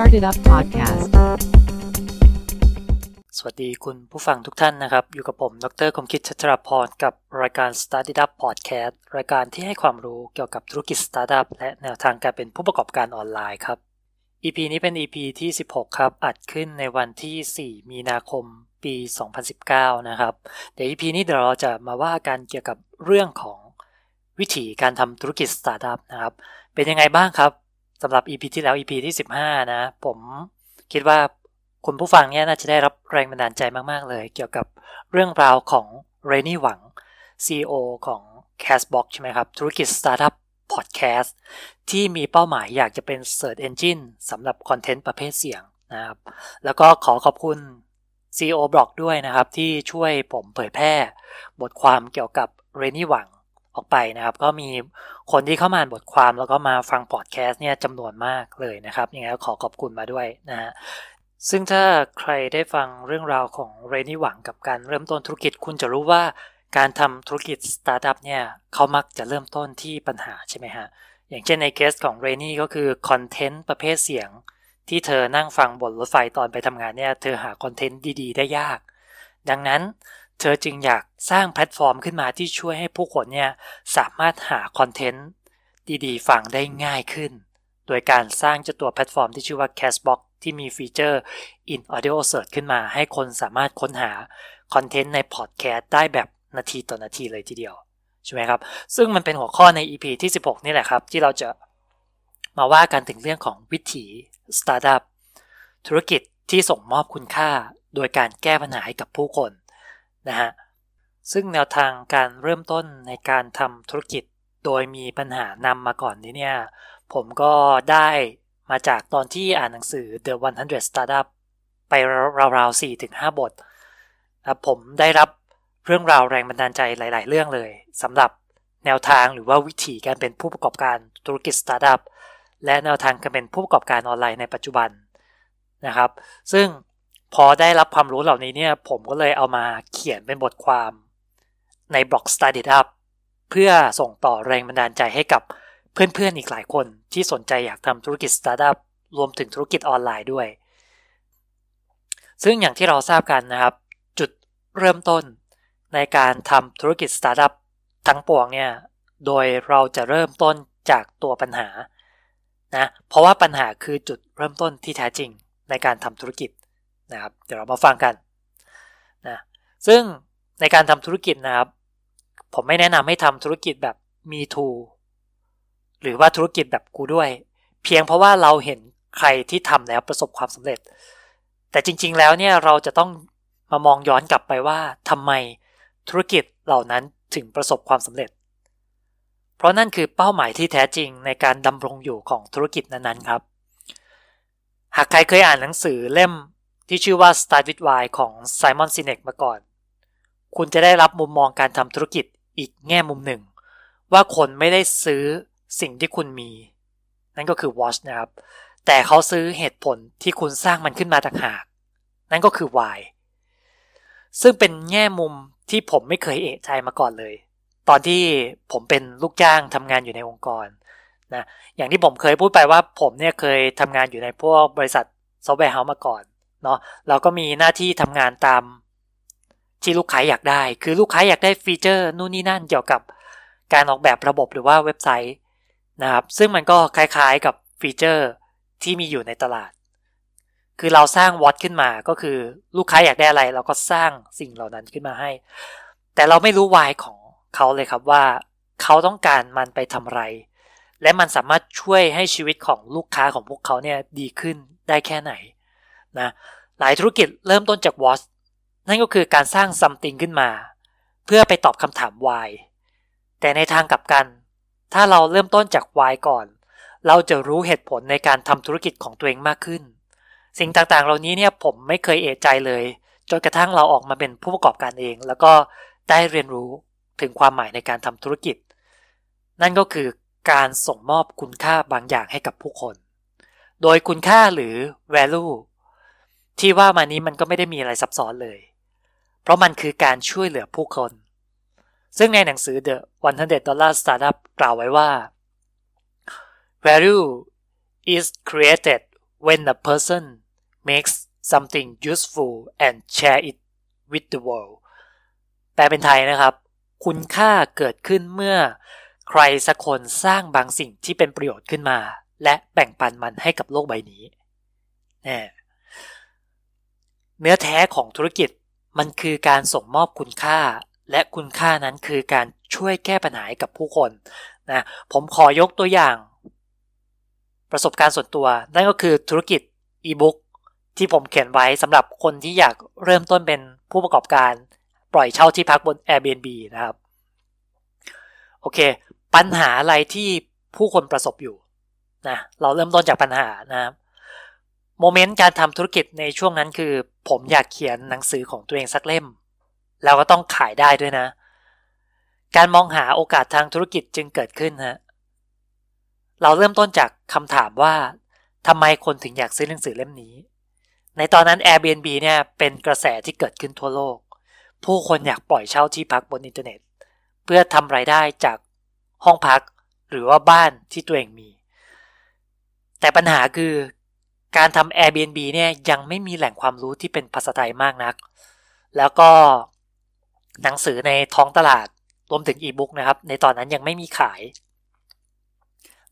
Started Up Podcast สวัสดีคุณผู้ฟังทุกท่านนะครับ อยู่กับผม ดรคมคิดชัชรพร กับรายการ Started Up Podcast รายการที่ให้ความรู้เกี่ยวกับธุรกิจ Startup และแนวทางการเป็นผู้ประกอบการออนไลน์ครับ EP นี้เป็น EP ที่ 16 ครับ อัดขึ้นในวันที่ 4 มีนาคมปี 2019 นะครับ เดี๋ยว EP นี้เดี๋ยวเราจะมาว่ากันเกี่ยวกับเรื่องของวิธีการทำธุรกิจ Startup นะครับ เป็นยังไงบ้างครับ สำหรับ EP ที่แล้ว EP ที่ 15 นะ ผมคิดว่าคุณผู้ฟังเนี่ยน่าจะได้รับแรงบันดาลใจมาก ๆ เลย เกี่ยวกับเรื่องราวของเรนนี่หวัง CEO ของ Castbox ใช่ไหมครับ ธุรกิจ Startup Podcast ที่มีเป้าหมายอยากจะเป็น Search Engine สำหรับคอนเทนต์ประเภทเสียงนะครับ แล้วก็ขอขอบคุณ CEO Blog ด้วยนะครับ ที่ช่วยผมเผยแพร่บทความเกี่ยวกับเรนนี่หวัง ออกไปนะครับ ก็มีคนที่เข้ามาบทความแล้วก็มาฟังพอดแคสต์เนี่ยจำนวนมากเลยนะครับยังไงก็ขอขอบคุณมาด้วยนะฮะซึ่งถ้าใครได้ฟังเรื่องราวของเรนนี่หวังกับการเริ่มต้นธุรกิจคุณจะรู้ว่าการทำธุรกิจสตาร์ทอัพเนี่ยเขามักจะเริ่มต้นที่ปัญหาใช่ไหมฮะ อย่างเช่นในเคสของเรนนี่ก็คือคอนเทนต์ประเภทเสียง ที่เธอนั่งฟังบนรถไฟตอนไปทำงานเนี่ยเธอหาคอนเทนต์ดีๆ ได้ยาก ดังนั้น เธอจึงอยากสร้างแพลตฟอร์มขึ้นมาที่ช่วยให้ผู้คนเนี่ยสามารถหาคอนเทนต์ดีๆ ฟังได้ง่ายขึ้น โดยการสร้างเจ้าตัวแพลตฟอร์มที่ชื่อว่า Castbox ที่มีฟีเจอร์ In Audio Search ขึ้นมาให้คนสามารถค้นหาคอนเทนต์ในพอดแคสต์ได้แบบนาทีต่อนาทีเลยทีเดียว ใช่ไหมครับ ซึ่งมันเป็นหัวข้อใน EP ที่ 16 นี่แหละครับ ที่เราจะมาว่ากันถึงเรื่องของวิถีสตาร์ทอัพธุรกิจที่ส่งมอบคุณค่า โดยการแก้ปัญหาให้กับผู้คน นะฮะซึ่งแนวทางการเริ่มต้นในการทำธุรกิจโดยมีปัญหานำมาก่อนนี้เนี่ย ผมก็ได้มาจากตอนที่อ่านหนังสือ The 100 Startup ไปราวๆ4-5บทนะผมได้รับเรื่องราวแรงบันดาลใจหลาย ๆ เรื่องเลยสำหรับแนวทางหรือว่าวิธีการเป็นผู้ประกอบการธุรกิจสตาร์ทอัพและแนวทางการเป็นผู้ประกอบการออนไลน์ในปัจจุบันนะครับ ซึ่ง พอได้รับความรู้เหล่านี้เนี่ย ผมก็เลยเอามาเขียนเป็นบทความในบล็อก Started Up เพื่อส่งต่อแรงบันดาลใจให้กับเพื่อนๆอีกหลายคนที่สนใจอยากทำธุรกิจสตาร์ทอัพรวมถึงธุรกิจออนไลน์ด้วย ซึ่งอย่างที่เราทราบกันนะครับ จุดเริ่มต้นในการทำธุรกิจสตาร์ทอัพทั้งปวงเนี่ย โดยเราจะเริ่มต้นจากตัวปัญหานะ เพราะว่าปัญหาคือจุดเริ่มต้นที่แท้จริงในการทำธุรกิจ นะครับ เดี๋ยวเรามาฟังกันนะซึ่งในการทำธุรกิจนะครับ ผมไม่แนะนำให้ทำธุรกิจแบบมีทูหรือว่าธุรกิจแบบกูด้วย เพียงเพราะว่าเราเห็นใครที่ทำแล้วประสบความสำเร็จ แต่จริง ๆ แล้วเนี่ยเราจะต้องมามองย้อนกลับไปว่าทำไมธุรกิจเหล่านั้นถึงประสบความสำเร็จ เพราะนั่นคือเป้าหมายที่แท้จริงในการดำรงอยู่ของธุรกิจนั้นๆครับ หากใครเคยอ่านหนังสือเล่ม ที่ชื่อว่า Start with Why ของ Simon Sinek มาก่อน คุณจะได้รับมุมมองการทำธุรกิจอีกแง่มุมหนึ่ง ว่าคนไม่ได้ซื้อสิ่งที่คุณมี นั่นก็คือ watch นะครับ แต่เขาซื้อเหตุผลที่คุณสร้างมันขึ้นมาต่างหาก นั่นก็คือ why ซึ่งเป็นแง่มุมที่ผมไม่เคยเอะใจมาก่อนเลย ตอนที่ผมเป็นลูกจ้างทำงานอยู่ในองค์กรนะอย่างที่ผมเคยพูดไปว่าผมเนี่ยเคยทำงานอยู่ในพวกบริษัทซอฟต์แวร์เฮาส์มาก่อน เนาะเราก็มีหน้าที่ทำงานตามที่ลูกค้าอยากได้ คือลูกค้าอยากได้ฟีเจอร์นู่นนี่นั่นเกี่ยวกับการออกแบบระบบหรือว่าเว็บไซต์นะครับ ซึ่งมันก็คล้ายๆกับฟีเจอร์ที่มีอยู่ในตลาด คือเราสร้างวอตขึ้นมาก็คือลูกค้าอยากได้อะไร เราก็สร้างสิ่งเหล่านั้นขึ้นมาให้ แต่เราไม่รู้วายของเขาเลยครับว่าเขาต้องการมันไปทำอะไร และมันสามารถช่วยให้ชีวิตของลูกค้าของพวกเขาเนี่ยดีขึ้นได้แค่ไหน นะหลายธุรกิจเริ่มต้นจากวอตนั่นก็คือการสร้างซัมติงขึ้นมา เพื่อไปตอบคำถาม why แต่ในทางกลับกัน ถ้าเราเริ่มต้นจาก why ก่อน เราจะรู้เหตุผลในการทำธุรกิจของตัวเองมากขึ้น สิ่งต่างๆ เหล่านี้เนี่ยผมไม่เคยเอะใจเลย จนกระทั่งเราออกมาเป็นผู้ประกอบการเอง แล้วก็ได้เรียนรู้ถึงความหมายในการทำธุรกิจ นั่นก็คือการส่งมอบคุณค่าบางอย่างให้กับผู้คน โดยคุณค่าหรือ value ที่ว่ามานี้มันก็ไม่ได้มีอะไรซับซ้อนเลย เพราะมันคือการช่วยเหลือผู้คน ซึ่งในหนังสือ The 100 Dollar Startup กล่าวไว้ว่า value is created when a person makes something useful and share it with the world แปลเป็นไทยนะครับ คุณค่าเกิดขึ้นเมื่อใครสักคนสร้างบางสิ่งที่เป็นประโยชน์ขึ้นมา และแบ่งปันมันให้กับโลกใบนี้เนื้ เนื้อแท้ของธุรกิจมันคือการส่งมอบคุณค่า และคุณค่านั้นคือการช่วยแก้ปัญหากับผู้คนนะผมขอยกตัวอย่าง ประสบการณ์ส่วนตัว นั่นก็คือธุรกิจอีบุ๊กที่ผมเขียนไว้สำหรับคนที่อยากเริ่มต้นเป็นผู้ประกอบการปล่อยเช่าที่พักบน Airbnb นะครับ โอเค ปัญหาอะไรที่ผู้คนประสบอยู่นะเราเริ่มต้นจากปัญหานะครับ โมเมนต์การทำธุรกิจในช่วงนั้นคือ ผมอยากเขียนหนังสือของตัวเองสักเล่ม แล้วก็ต้องขายได้ด้วยนะ การมองหาโอกาสทางธุรกิจจึงเกิดขึ้นฮะเราเริ่มต้นจากคำถามว่าทำไมคนถึงอยากซื้อหนังสือเล่มนี้ ในตอนนั้น Airbnb เนี่ยเป็นกระแสที่เกิดขึ้นทั่วโลก ผู้คนอยากปล่อยเช่าที่พักบนอินเทอร์เน็ต เพื่อทำไรายได้จากห้องพักหรือว่าบ้านที่ตัวเองมี แต่ปัญหาคือ การทำ Airbnb เนี่ยยังไม่มีแหล่งความรู้ที่เป็นภาษาไทยมากนัก แล้วก็หนังสือในท้องตลาดรวมถึงอีบุ๊กนะครับ ในตอนนั้นยังไม่มีขาย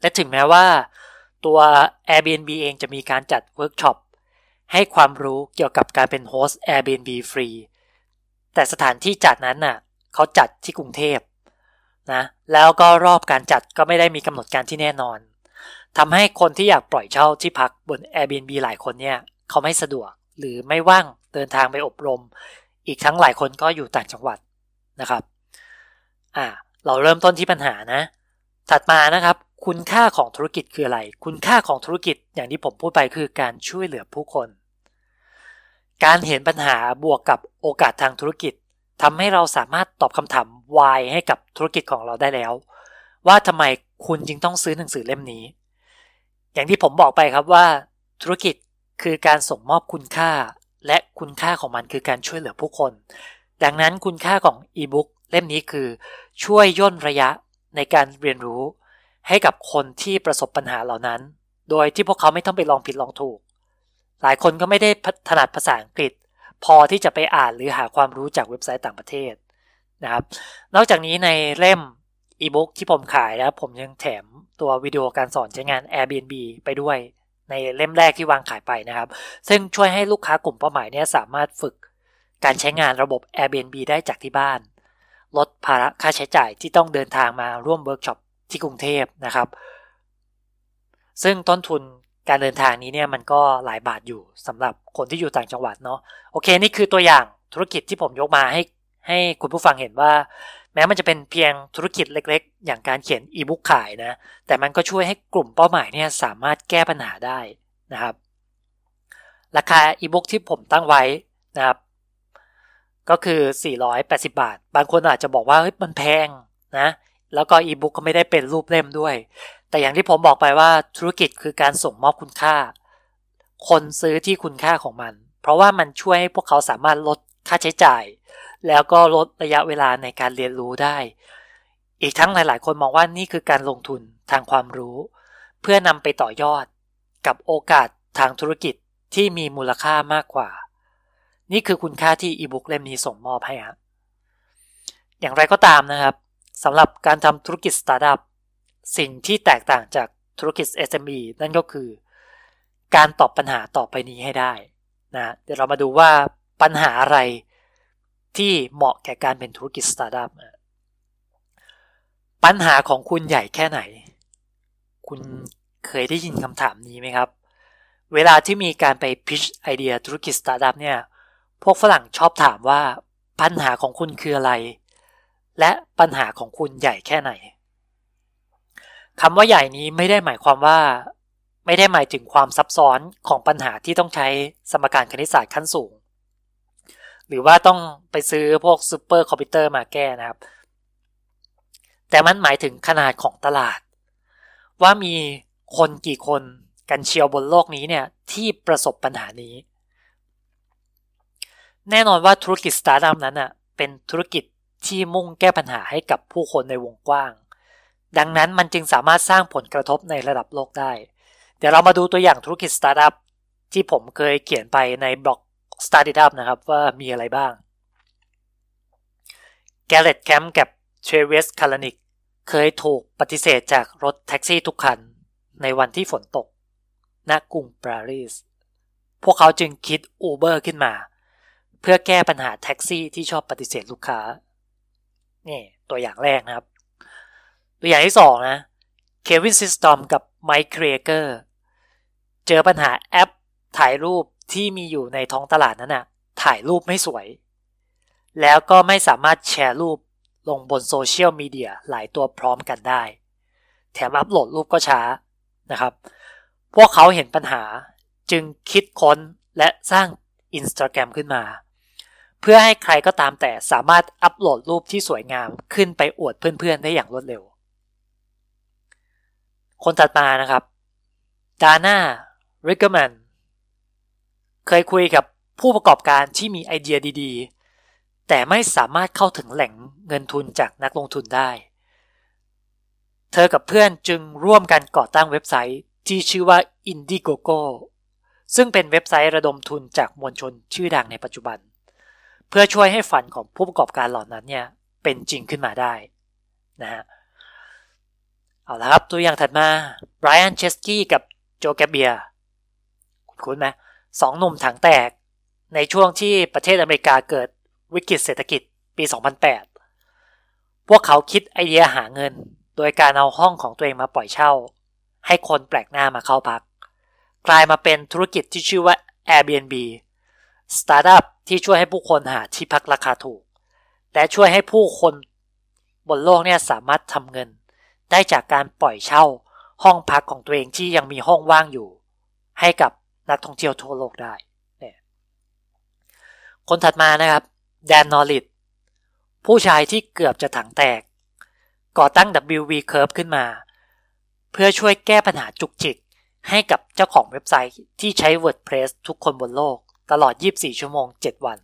และถึงแม้ว่าตัว Airbnb เองจะมีการจัดเวิร์กช็อปให้ความรู้เกี่ยวกับการเป็นโฮสต์ Airbnb ฟรี แต่สถานที่จัดนั้นน่ะเขาจัดที่กรุงเทพนะแล้วก็รอบการจัดก็ไม่ได้มีกำหนดการที่แน่นอน ทำให้คนที่อยากปล่อยเช่าที่พักบน Airbnb หลายคนเนี่ยเขาไม่สะดวกหรือไม่ว่างเดินทางไปอบรม อีกทั้งหลายคนก็อยู่ต่างจังหวัดนะครับอ่าเราเริ่มต้นที่ปัญหานะ ถัดมานะครับ คุณค่าของธุรกิจคืออะไร คุณค่าของธุรกิจอย่างที่ผมพูดไปคือการช่วยเหลือผู้คน การเห็นปัญหาบวกกับโอกาสทางธุรกิจทำให้เราสามารถตอบคำถาม why ให้กับธุรกิจของเราได้แล้ว ว่าทำไมคุณจึงต้องซื้อหนังสือเล่มนี้ อย่างที่ผมบอกไปครับว่า ธุรกิจคือการส่งมอบคุณค่า และคุณค่าของมันคือการช่วยเหลือผู้คน ดังนั้นคุณค่าของอีบุ๊กเล่มนี้คือ ช่วยย่นระยะในการเรียนรู้ ให้กับคนที่ประสบปัญหาเหล่านั้น โดยที่พวกเขาไม่ต้องไปลองผิดลองถูก หลายคนก็ไม่ได้ถนัดภาษาอังกฤษ พอที่จะไปอ่านหรือหาความรู้จากเว็บไซต์ต่างประเทศนะครับ นอกจากนี้ในเล่ม อีบุ๊กที่ผมขายนะผมยังแถมตัววิดีโอการสอนใช้งาน Airbnb ไปด้วยในเล่มแรกที่วางขายไปนะครับ ซึ่งช่วยให้ลูกค้ากลุ่มเป้าหมายเนี่ยสามารถฝึกการใช้งานระบบ Airbnb ได้จากที่บ้าน ลดภาระค่าใช้จ่ายที่ต้องเดินทางมาร่วมเวิร์กช็อปที่กรุงเทพนะครับ ซึ่งต้นทุนการเดินทางนี้เนี่ยมันก็หลายบาทอยู่สำหรับคนที่อยู่ต่างจังหวัดเนาะโอเคนี่คือตัวอย่างธุรกิจที่ผมยกมาให้ให้คุณผู้ฟังเห็นว่า แม้มันจะเป็นเพียงธุรกิจเล็กๆ อย่างการเขียนอีบุ๊กขายนะ แต่มันก็ช่วยให้กลุ่มเป้าหมายเนี่ยสามารถแก้ปัญหาได้นะครับ ราคาอีบุ๊กที่ผมตั้งไว้นะครับก็คือ 480 บาท บางคนอาจจะบอกว่าเฮ้ยมันแพงนะ แล้วก็อีบุ๊กก็ไม่ได้เป็นรูปเล่มด้วย แต่อย่างที่ผมบอกไปว่าธุรกิจคือการส่งมอบคุณค่า คนซื้อที่คุณค่าของมัน เพราะว่ามันช่วยให้พวกเขาสามารถลดค่าใช้จ่าย แล้วก็ลดระยะเวลาในการเรียนรู้ได้ อีกทั้งหลาย ๆ คนมองว่านี่คือการลงทุนทางความรู้ เพื่อนำไปต่อยอดกับโอกาสทางธุรกิจที่มีมูลค่ามากกว่า นี่คือคุณค่าที่อีบุ๊กเล่มนี้ส่งมอบให้ฮะอย่างไรก็ตามนะครับสำหรับการทำธุรกิจสตาร์ทอัพสิ่งที่แตกต่างจากธุรกิจ SME นั่นก็คือ การตอบปัญหาต่อไปนี้ให้ได้นะเดี๋ยวเรามาดูว่าปัญหาอะไร ที่เหมาะแก่การเป็นธุรกิจสตาร์ทอัพปัญหาของคุณใหญ่แค่ไหน คุณเคยได้ยินคำถามนี้ไหมครับ เวลาที่มีการไป pitch ไอเดียธุรกิจสตาร์ทอัพเนี่ย พวกฝรั่งชอบถามว่าปัญหาของคุณคืออะไร และปัญหาของคุณใหญ่แค่ไหนคำว่าใหญ่นี้ไม่ได้หมายความว่าไม่ได้หมายถึงความซับซ้อนของปัญหาที่ต้องใช้สมการคณิตศาสตร์ขั้นสูง หรือว่าต้องไปซื้อพวกซูเปอร์คอมพิวเตอร์มาแก้นะครับ แต่มันหมายถึงขนาดของตลาด ว่ามีคนกี่คนกันเชียวบนโลกนี้เนี่ยที่ประสบปัญหานี้ แน่นอนว่าธุรกิจสตาร์ทอัพนั้นอะเป็นธุรกิจที่มุ่งแก้ปัญหาให้กับผู้คนในวงกว้าง ดังนั้นมันจึงสามารถสร้างผลกระทบในระดับโลกได้ เดี๋ยวเรามาดูตัวอย่างธุรกิจสตาร์ทอัพที่ผมเคยเขียนไปในบล็อก Startup นะครับว่ามีอะไรบ้าง g a r r e t t Camp กับ t r a v i s k a l a n i k เคยถูกปฏิเสธจากรถแท็กซี่ทุกคันในวันที่ฝนตก ณ กรุงปารีส พวกเขาจึงคิด Uber ขึ้นมา เพื่อแก้ปัญหาแท็กซี่ที่ชอบปฏิเสธลูกค้า นี่ตัวอย่างแรกนะครับ ตัวอย่างที่สองนะ Kevin Systrom กับ Mike Krieger เจอปัญหาแอปถ่ายรูป ที่มีอยู่ในท้องตลาดนั้นน่ะถ่ายรูปไม่สวย แล้วก็ไม่สามารถแชร์รูปลงบนโซเชียลมีเดียหลายตัวพร้อมกันได้ แถมอัปโหลดรูปก็ช้านะครับ พวกเขาเห็นปัญหาจึงคิดค้นและสร้าง Instagram ขึ้นมา เพื่อให้ใครก็ตามแต่สามารถอัปโหลดรูปที่สวยงามขึ้นไปอวดเพื่อนๆ ได้อย่างรวดเร็ว คนถัดมานะครับDanae Ringelmann เคยคุยกับผู้ประกอบการที่มีไอเดียดีๆ แต่ไม่สามารถเข้าถึงแหล่งเงินทุนจากนักลงทุนได้ เธอกับเพื่อนจึงร่วมกันก่อตั้งเว็บไซต์ที่ชื่อว่า Indiegogo ซึ่งเป็นเว็บไซต์ระดมทุนจากมวลชนชื่อดังในปัจจุบัน เพื่อช่วยให้ฝันของผู้ประกอบการเหล่านั้นเนี่ยเป็นจริงขึ้นมาได้นะฮะเอาละครับตัวอย่างถัดมาไบรอันเชสกี้กับโจแกเบีย คุ้นไหม สองหนุ่มถังแตก ในช่วงที่ประเทศอเมริกาเกิดวิกฤตเศรษฐกิจปี 2008 พวกเขาคิดไอเดียหาเงิน โดยการเอาห้องของตัวเองมาปล่อยเช่า ให้คนแปลกหน้ามาเข้าพัก กลายมาเป็นธุรกิจที่ชื่อว่า Airbnb สตาร์ทอัพที่ช่วยให้ผู้คนหาที่พักราคาถูก และช่วยให้ผู้คนบนโลกเนี่ยสามารถทำเงิน ได้จากการปล่อยเช่าห้องพักของตัวเองที่ยังมีห้องว่างอยู่ ให้กับ นักท่องเที่ยวทั่วโลกได้เนี่ยคนถัดมานะครับ แดนนอริดผู้ชายที่เกือบจะถังแตก ก่อตั้ง WV Curve ขึ้นมา เพื่อช่วยแก้ปัญหาจุกจิก ให้กับเจ้าของเว็บไซต์ที่ใช้ WordPress ทุกคนบนโลก ตลอด 24 ชั่วโมง 7 วัน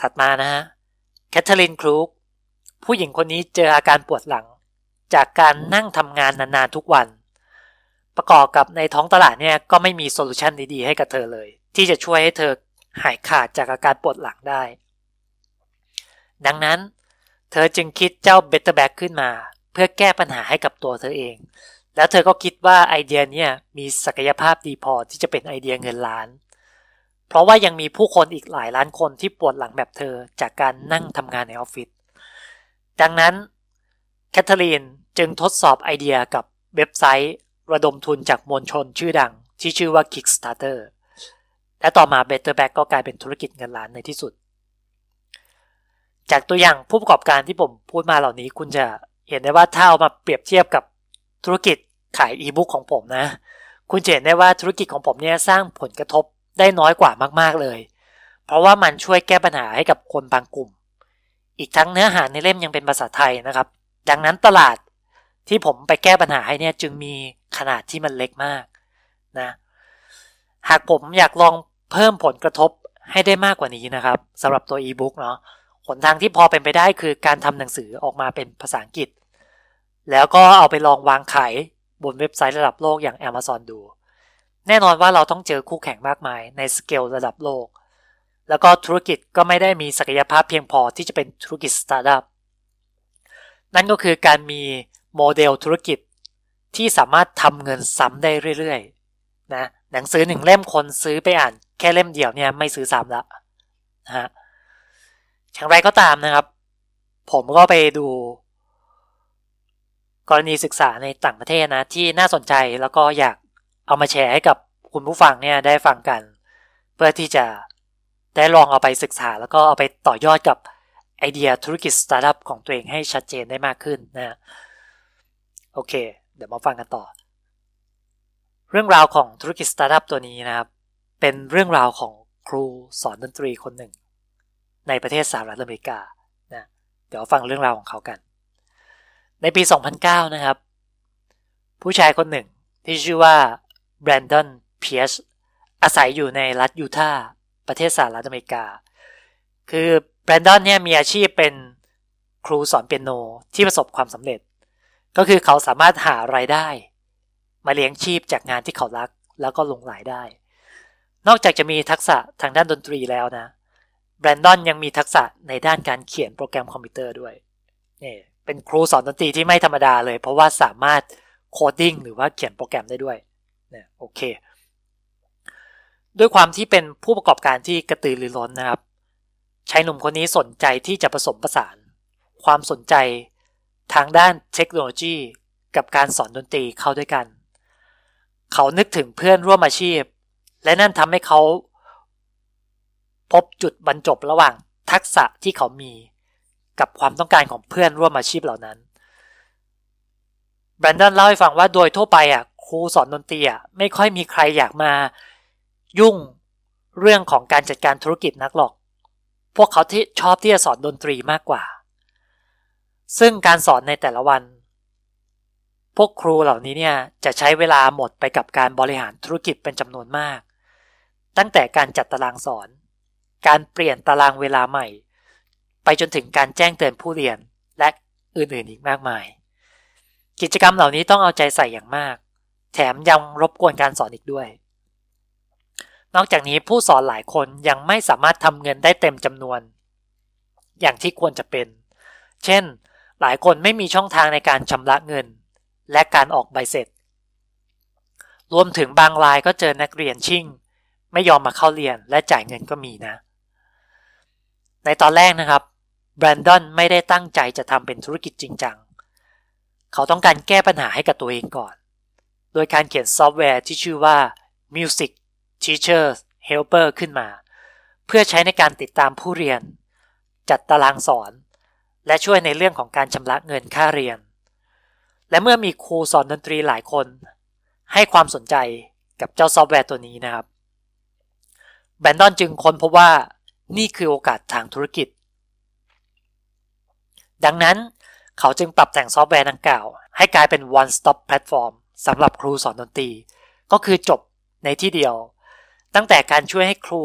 ถัดมานะฮะ Katherine Krug ผู้หญิงคนนี้เจออาการปวดหลัง จากการนั่งทำงานนานๆทุกวัน ประกอบกับในท้องตลาดเนี่ยก็ไม่มี solution ดีๆให้กับเธอเลย ที่จะช่วยให้เธอหายขาดจากอาการปวดหลังได้ ดังนั้น เธอจึงคิดเจ้า BetterBack ขึ้นมา เพื่อแก้ปัญหาให้กับตัวเธอเอง แล้วเธอก็คิดว่าไอเดียนี่ยมีศักยภาพดีพอที่จะเป็นไอเดียเงินล้าน เพราะว่ายังมีผู้คนอีกหลายล้านคนที่ปวดหลังแบบเธอจากการนั่งทำงานในออฟฟิศดังนั้น Katherine จึงทดสอบไอเดียกับเว็บไซต์ ระดมทุนจากมวลชนชื่อดังที่ชื่อว่า Kickstarter และต่อมา BetterBack ก็กลายเป็นธุรกิจเงินล้านในที่สุด จากตัวอย่างผู้ประกอบการที่ผมพูดมาเหล่านี้ คุณจะเห็นได้ว่าถ้าเอามาเปรียบเทียบกับธุรกิจขายอีบุ๊กของผมนะ คุณจะเห็นได้ว่าธุรกิจของผมเนี่ยสร้างผลกระทบได้น้อยกว่ามากๆเลย เพราะว่ามันช่วยแก้ปัญหาให้กับคนบางกลุ่ม อีกทั้งเนื้อหาในเล่มยังเป็นภาษาไทยนะครับ ดังนั้นตลาดที่ผมไปแก้ปัญหาให้เนี่ยจึงมี ขนาดที่มันเล็กมากนะหากผมอยากลองเพิ่มผลกระทบให้ได้มากกว่านี้นะครับสำหรับตัวอีบุ๊กเนาะหนทางที่พอเป็นไปได้คือการทำหนังสือออกมาเป็นภาษาอังกฤษ แล้วก็เอาไปลองวางขายบนเว็บไซต์ระดับโลกอย่าง Amazon ดู แน่นอนว่าเราต้องเจอคู่แข่งมากมายในสเกลระดับโลก แล้วก็ธุรกิจก็ไม่ได้มีศักยภาพเพียงพอที่จะเป็นธุรกิจสตาร์ทอัพนั่นก็คือการมีโมเดลธุรกิจ ที่สามารถทำเงินซ้ำได้เรื่อยๆนะหนังสือหนึ่งเล่มคนซื้อไปอ่าน แค่เล่มเดียวเนี่ยไม่ซื้อซ้ำละนะฮะอย่างไรก็ตามนะครับ ผมก็ไปดู กรณีศึกษาในต่างประเทศนะที่น่าสนใจแล้วก็อยากเอามาแชร์ให้กับคุณผู้ฟังเนี่ยได้ฟังกัน เพื่อที่จะได้ลองเอาไปศึกษา แล้วก็เอาไปต่อยอดกับไอเดียธุรกิจสตาร์ทอัพของตัวเองให้ชัดเจนได้มากขึ้นนะโอเค เดี๋ยวมาฟังกันต่อ เรื่องราวของธุรกิจสตาร์ทอัพตัวนี้นะครับ เป็นเรื่องราวของครูสอนดนตรีคนหนึ่ง ในประเทศสหรัฐอเมริกานะเดี๋ยวฟังเรื่องราวของเขากัน ในปี 2009 นะครับ ผู้ชายคนหนึ่งที่ชื่อว่าแบรนดอนเพียชอาศัยอยู่ในรัฐยูทาห์ประเทศสหรัฐอเมริกา คือแบรนดอนเนี่ยมีอาชีพเป็นครูสอนเปียโนที่ประสบความสำเร็จ ก็คือเขาสามารถหารายได้ มาเลี้ยงชีพจากงานที่เขารักแล้วก็ลงรายได้ นอกจากจะมีทักษะทางด้านดนตรีแล้วนะแบรนดอนยังมีทักษะในด้านการเขียนโปรแกรมคอมพิวเตอร์ด้วยนี่เป็นครูสอนดนตรีที่ไม่ธรรมดาเลย เพราะว่าสามารถ coding หรือว่าเขียนโปรแกรมได้ด้วยเนี่ยโอเค ด้วยความที่เป็นผู้ประกอบการที่กระตือรือร้นนะครับชายหนุ่มคนนี้สนใจที่จะผสมผสาน ความสนใจ ทางด้านเทคโนโลยี กับการสอนดนตรีเข้าด้วยกัน เขานึกถึงเพื่อนร่วมอาชีพ และนั่นทำให้เขาพบจุดบรรจบระหว่างทักษะที่เขามี กับความต้องการของเพื่อนร่วมอาชีพเหล่านั้นแบรนดอนเล่าให้ฟังว่าโดยทั่วไปอะครูสอนดนตรีอะไม่ค่อยมีใครอยากมายุ่งเรื่องของการจัดการธุรกิจนักหรอก พวกเขาที่ชอบที่จะสอนดนตรีมากกว่า ซึ่งการสอนในแต่ละวัน พวกครูเหล่านี้เนี่ยจะใช้เวลาหมดไปกับการบริหารธุรกิจเป็นจำนวนมาก ตั้งแต่การจัดตารางสอน การเปลี่ยนตารางเวลาใหม่ ไปจนถึงการแจ้งเตือนผู้เรียนและอื่นๆอีกมากมาย กิจกรรมเหล่านี้ต้องเอาใจใส่อย่างมาก แถมยังรบกวนการสอนอีกด้วย นอกจากนี้ผู้สอนหลายคนยังไม่สามารถทำเงินได้เต็มจำนวน อย่างที่ควรจะเป็น เช่น หลายคนไม่มีช่องทางในการชำระเงิน และการออกใบเสร็จ รวมถึงบางรายก็เจอนักเรียนชิ่ง ไม่ยอมมาเข้าเรียนและจ่ายเงินก็มีนะ ในตอนแรกนะครับแบรนดอนไม่ได้ตั้งใจจะทำเป็นธุรกิจจริงจัง เขาต้องการแก้ปัญหาให้กับตัวเองก่อน โดยการเขียนซอฟต์แวร์ที่ชื่อว่า Music Teacher Helper ขึ้นมา เพื่อใช้ในการติดตามผู้เรียน จัดตารางสอน และช่วยในเรื่องของการชำระเงินค่าเรียน และเมื่อมีครูสอนดนตรีหลายคน ให้ความสนใจกับเจ้าซอฟต์แวร์ตัวนี้นะครับแบรนดอนจึงค้นพบว่านี่คือโอกาสทางธุรกิจ ดังนั้นเขาจึงปรับแต่งซอฟต์แวร์ดังกล่าว ให้กลายเป็น one stop platform สำหรับครูสอนดนตรี ก็คือจบในที่เดียว ตั้งแต่การช่วยให้ครู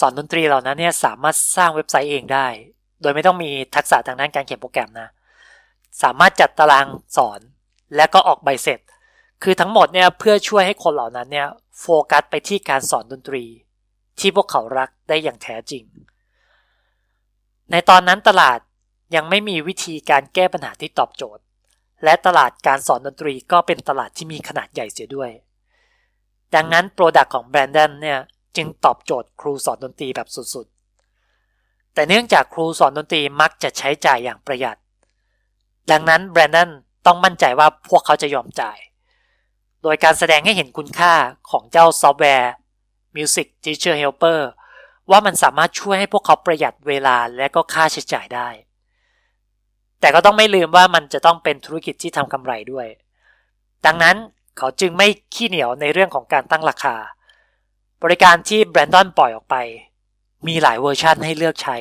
สอนดนตรีเหล่านั้นเนี่ยสามารถสร้างเว็บไซต์เองได้ โดยไม่ต้องมีทักษะทางด้านการเขียนโปรแกรมนะ สามารถจัดตารางสอนและก็ออกใบเสร็จ คือทั้งหมดเนี่ยเพื่อช่วยให้คนเหล่านั้นเนี่ยโฟกัสไปที่การสอนดนตรี ที่พวกเขารักได้อย่างแท้จริง ในตอนนั้นตลาดยังไม่มีวิธีการแก้ปัญหาที่ตอบโจทย์ และตลาดการสอนดนตรีก็เป็นตลาดที่มีขนาดใหญ่เสียด้วย ดังนั้น product ของแบรนดอนเนี่ยจึงตอบโจทย์ครูสอนดนตรีแบบสุด แต่เนื่องจากครูสอนดนตรีมักจะใช้จ่ายอย่างประหยัด ดังนั้นแบรนดอนต้องมั่นใจว่าพวกเขาจะยอมจ่าย โดยการแสดงให้เห็นคุณค่าของเจ้าซอฟต์แวร์ Music Teacher Helper ว่ามันสามารถช่วยให้พวกเขาประหยัดเวลาและก็ค่าใช้จ่ายได้ แต่ก็ต้องไม่ลืมว่ามันจะต้องเป็นธุรกิจที่ทำกำไรด้วย ดังนั้นเขาจึงไม่ขี้เหนียวในเรื่องของการตั้งราคา บริการที่แบรนดอนปล่อยออกไป มีหลายเวอร์ชันให้เลือกใช้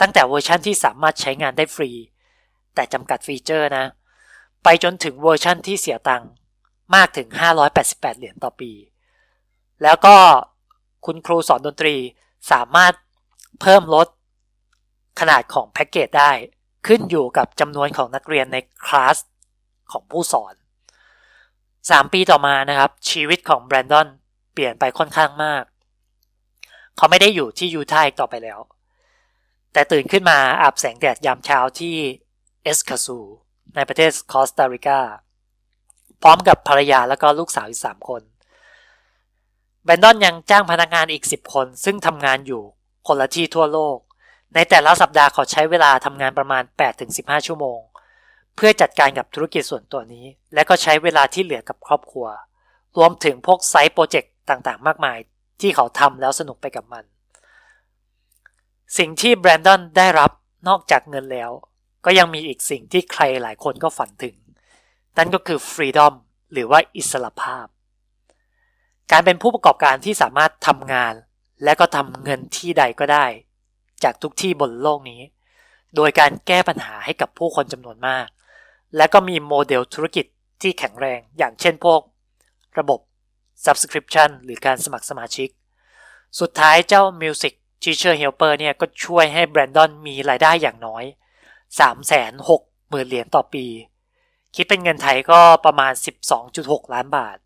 ตั้งแต่เวอร์ชันที่สามารถใช้งานได้ฟรี แต่จำกัดฟีเจอร์นะ ไปจนถึงเวอร์ชันที่เสียตังค์มากถึง 588 เหรียญต่อปี แล้วก็คุณครูสอนดนตรีสามารถเพิ่มลดขนาดของแพ็กเกจได้ ขึ้นอยู่กับจำนวนของนักเรียนในคลาสของผู้สอนสามปีต่อมานะครับ ชีวิตของแบรนดอนเปลี่ยนไปค่อนข้างมาก เขาไม่ได้อยู่ที่ยูทาห์ต่อไปแล้ว แต่ตื่นขึ้นมาอาบแสงแดดยามเช้าที่เอสคาซูในประเทศคอสตาริกาพร้อมกับภรรยาและก็ลูกสาวอีกสามคนแบนดอนยังจ้างพนักงานอีก 10 คน ซึ่งทำงานอยู่คนละที่ทั่วโลก ในแต่ละสัปดาห์เขาใช้เวลาทำงานประมาณ 8-15 ชั่วโมง เพื่อจัดการกับธุรกิจส่วนตัวนี้ และก็ใช้เวลาที่เหลือกับครอบครัว รวมถึงพวกไซต์โปรเจกต์ต่างๆ มากมาย ที่เขาทำแล้วสนุกไปกับมัน สิ่งที่แบรนดอนได้รับนอกจากเงินแล้ว ก็ยังมีอีกสิ่งที่ใครหลายคนก็ฝันถึง นั่นก็คือฟรีดอมหรือว่าอิสระภาพ การเป็นผู้ประกอบการที่สามารถทำงาน และก็ทำเงินที่ใดก็ได้ จากทุกที่บนโลกนี้ โดยการแก้ปัญหาให้กับผู้คนจำนวนมาก และก็มีโมเดลธุรกิจที่แข็งแรง อย่างเช่นพวก ระบบ Subscription หรือการสมัครสมาชิก สุดท้ายเจ้า Music Teacher Helper เนี่ยก็ช่วยให้แบรนดอนมีรายได้อย่างน้อย 3 6 0 0 0 0เหรียญต่อปี คิดเป็นเงินไทยก็ประมาณ 12.6 ล้านบาท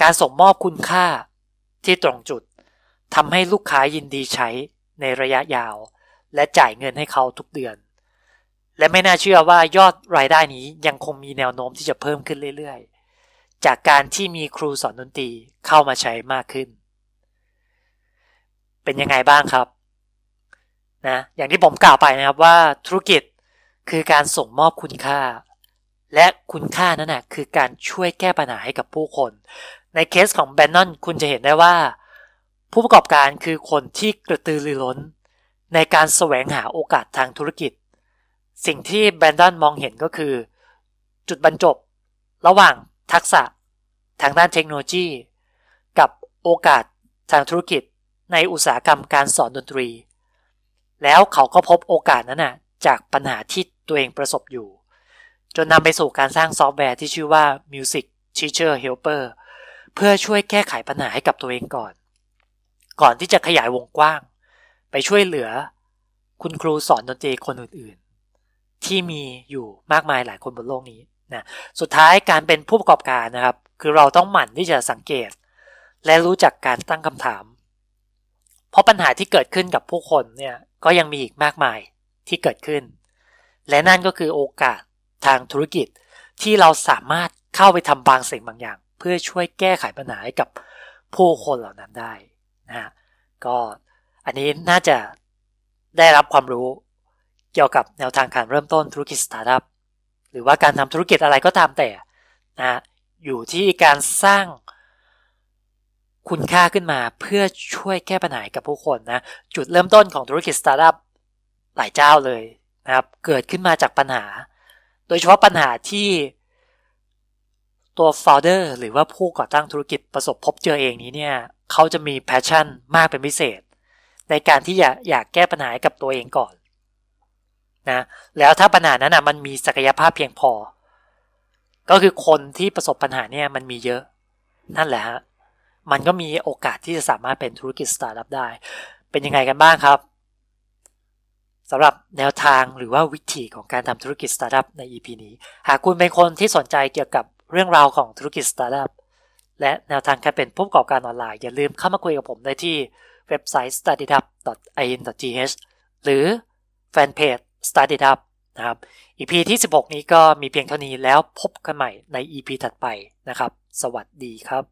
การส่งมอบคุณค่าที่ตรงจุดทำให้ลูกค้ายินดีใช้ในระยะยาว และจ่ายเงินให้เขาทุกเดือน และไม่น่าเชื่อว่ายอดรายได้นี้ยังคงมีแนวโน้มที่จะเพิ่มขึ้นเรื่อยๆ จากการที่มีครูสอนดนตรีเข้ามาใช้มากขึ้น เป็นยังไงบ้างครับนะอย่างที่ผมกล่าวไปนะครับว่าธุรกิจคือการส่งมอบคุณค่า และคุณค่านั้นนะคือการช่วยแก้ปัญหาให้กับผู้คน ในเคสของแบนนอนคุณจะเห็นได้ว่า ผู้ประกอบการคือคนที่กระตือรือร้น ในการแสวงหาโอกาสทางธุรกิจ สิ่งที่แบรนดอนมองเห็นก็คือ จุดบรรจบ ระหว่าง ทักษะทางด้านเทคโนโลยี กับโอกาสทางธุรกิจในอุตสาหกรรมการสอนดนตรี แล้วเขาก็พบโอกาสนั้นนะจากปัญหาที่ตัวเองประสบอยู่ จนนำไปสู่การสร้างซอฟต์แวร์ที่ชื่อว่า Music Teacher Helper เพื่อช่วยแก้ไขปัญหาให้กับตัวเองก่อน ก่อนที่จะขยายวงกว้าง ไปช่วยเหลือ คุณครูสอนดนตรีคนอื่นๆ ที่มีอยู่มากมายหลายคนบนโลกนี้ นะสุดท้ายการเป็นผู้ประกอบการนะครับ คือเราต้องหมั่นที่จะสังเกต และรู้จักการตั้งคำถาม เพราะปัญหาที่เกิดขึ้นกับผู้คนเนี่ยก็ยังมีอีกมากมายที่เกิดขึ้น และนั่นก็คือโอกาสทางธุรกิจที่เราสามารถเข้าไปทำบางสิ่งบางอย่าง เพื่อช่วยแก้ไขปัญหาให้กับผู้คนเหล่านั้นได้นะฮะก็อันนี้น่าจะได้รับความรู้เกี่ยวกับแนวทางการเริ่มต้นธุรกิจสตาร์ทอัพ หรือว่าการทำธุรกิจอะไรก็ตามแต่นะอยู่ที่การสร้างคุณค่าขึ้นมาเพื่อช่วยแก้ปัญหากับผู้คนนะจุดเริ่มต้นของธุรกิจสตาร์ทอัพหลายเจ้าเลยนะครับเกิดขึ้นมาจากปัญหา โดยเฉพาะปัญหาที่ตัว founder หรือว่าผู้ก่อตั้งธุรกิจประสบพบเจอเองนี้เนี่ยเขาจะมี passion มากเป็นพิเศษ ในการที่อยากอยากแก้ปัญหากับตัวเองก่อน นะแล้วถ้าปัญหานั้นอะมันมีศักยภาพเพียงพอ ก็คือคนที่ประสบปัญหาเนี่ยมันมีเยอะนั่นแหละฮะมันก็มีโอกาสที่จะสามารถเป็นธุรกิจสตาร์ทอัพได้ เป็นยังไงกันบ้างครับสำหรับแนวทางหรือว่าวิธีของการทำธุรกิจสตาร์ทอัพใน EP นี้ หากคุณเป็นคนที่สนใจเกี่ยวกับเรื่องราวของธุรกิจสตาร์ทอัพและแนวทางการเป็นผู้ประกอบการออนไลน์อย่าลืมเข้ามาคุยกับผมได้ที่เว็บไซต์ startup.in.th หรือแฟนเพจ startup นะครับ EP ที่ 16 นี้ก็มีเพียงเท่านี้แล้วพบกันใหม่ใน EP ถัดไปนะครับ สวัสดีครับ